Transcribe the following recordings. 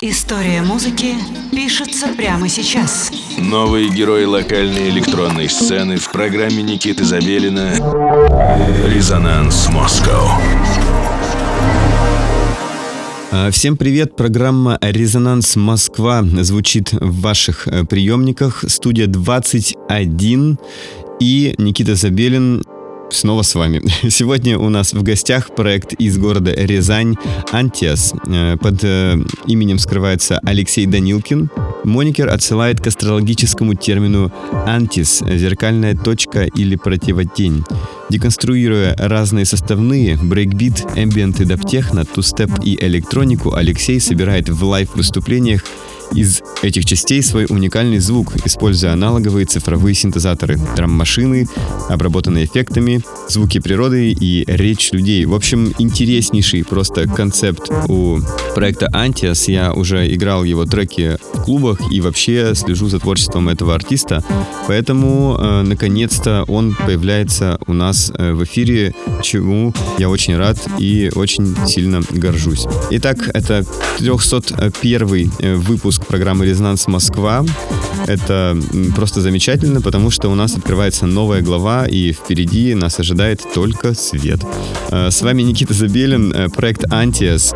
История музыки пишется прямо сейчас. Новые герои локальной электронной сцены в программе Никиты Забелина «Резонанс Москва». Всем привет! Программа «Резонанс Москва» звучит в ваших э, приемниках. Студия 21 и Никита Забелин снова с вами. Сегодня у нас в гостях проект из города Рязань «Антиас». Э, под э, именем скрывается Алексей Данилкин. Моникер отсылает к астрологическому термину «антис» — зеркальная точка или противотень. Деконструируя разные составные — брейкбит, эмбиент и даб-техно, тустеп и электронику, Алексей собирает в лайв-выступлениях из этих частей свой уникальный звук, используя аналоговые цифровые синтезаторы, драм-машины, обработанные эффектами, звуки природы и речь людей. В общем, интереснейший просто концепт у проекта Antias. Я уже играл его треки в клубах и вообще слежу за творчеством этого артиста. Поэтому, э, наконец-то, он появляется у нас э, в эфире, чему я очень рад и очень сильно горжусь. Итак, это 301 э, выпуск выпуск программы «Резонанс Москва». Это просто замечательно, потому что у нас открывается новая глава, и впереди нас ожидает только свет. Э, с вами Никита Забелин, э, проект «Антиас».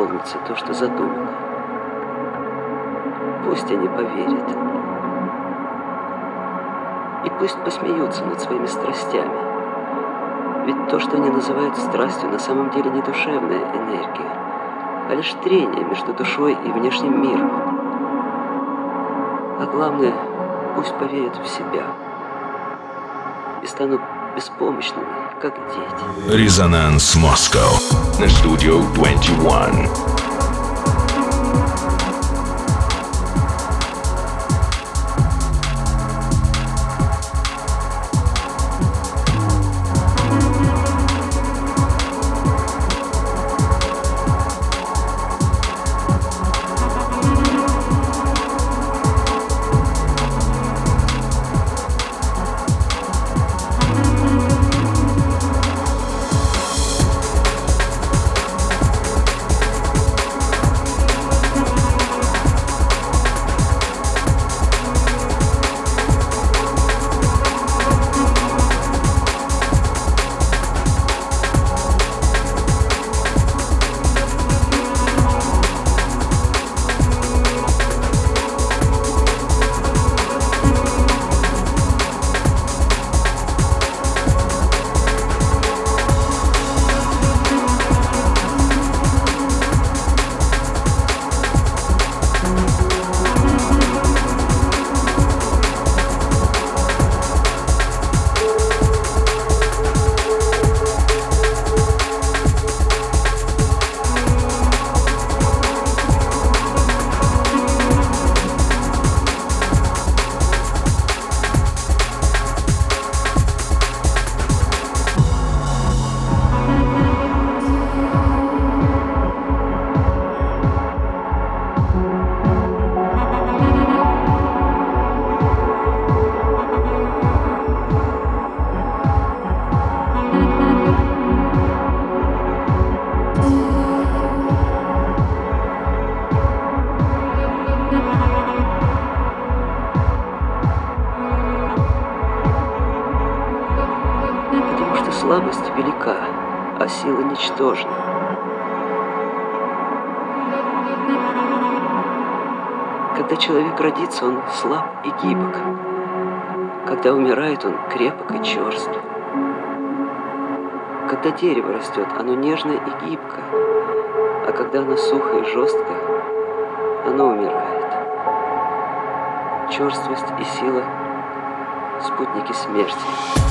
Исполнится то, что задумано. Пусть они поверят. И пусть посмеются над своими страстями. Ведь то, что они называют страстью, на самом деле не душевная энергия, а лишь трение между душой и внешним миром. А главное, пусть поверят в себя и станут беспомощными, как дети. Резонанс Москва на студию 21. Он слаб и гибок. Когда умирает, он крепок и черств. Когда дерево растет, оно нежно и гибко, а когда оно сухо и жестко, оно умирает. Черствость и сила – спутники смерти.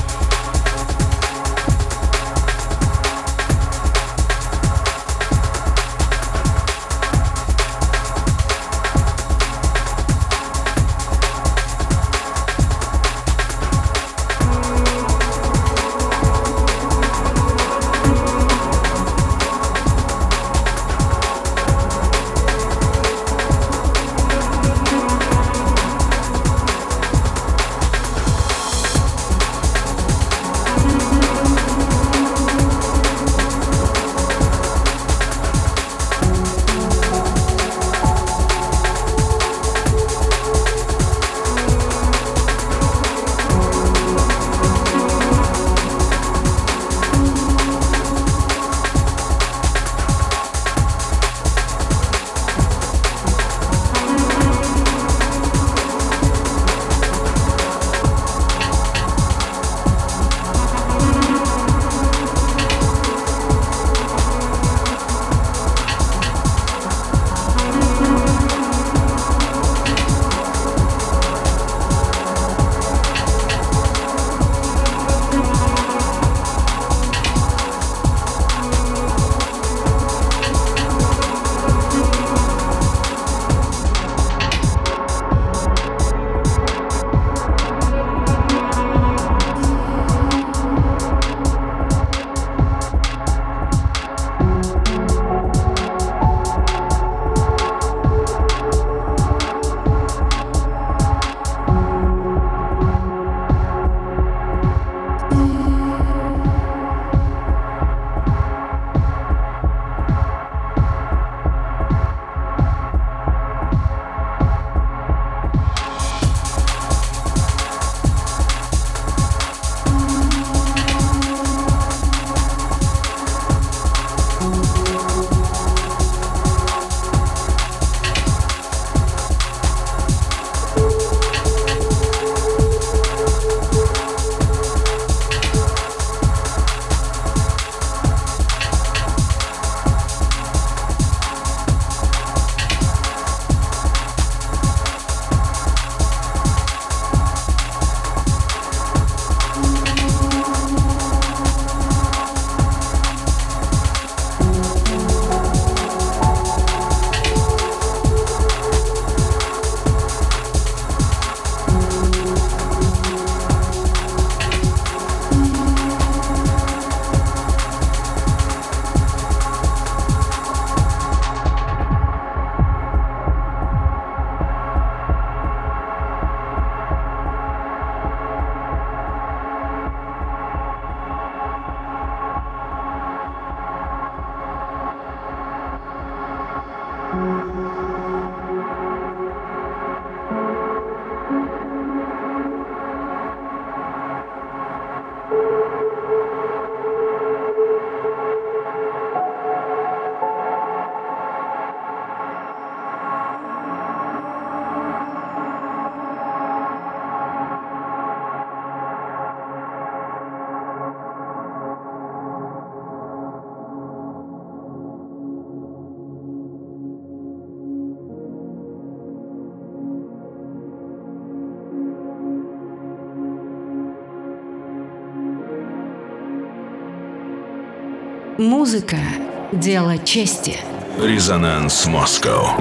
Музыка – дело чести. Резонанс Москва.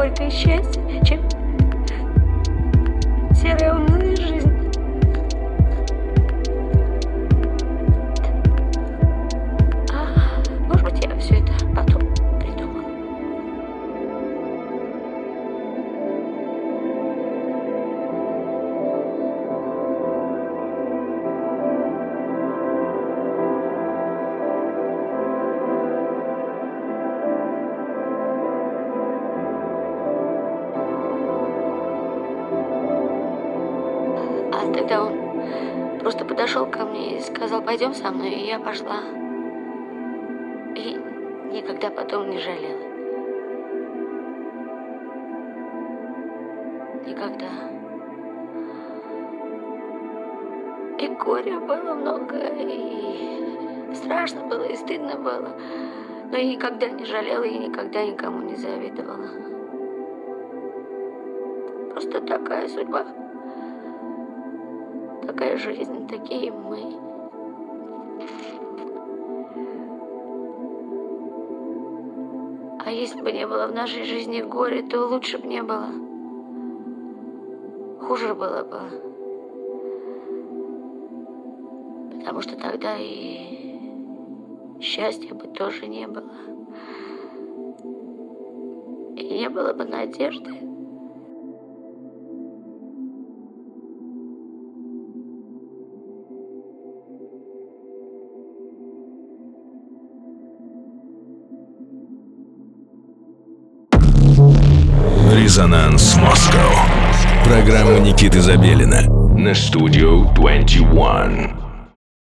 Горькое счастье, чем серая унылая со мной, и я пошла. И никогда потом не жалела. Никогда. И горя было много, и страшно было, и стыдно было. Но я никогда не жалела и никогда никому не завидовала. Просто такая судьба. Такая жизнь, такие мы. Если бы не было в нашей жизни горя, то лучше бы не было. Хуже было бы. Потому что тогда и счастья бы тоже не было. И не было бы надежды. Резонанс Москва. Программа Никиты Забелина на студию 21.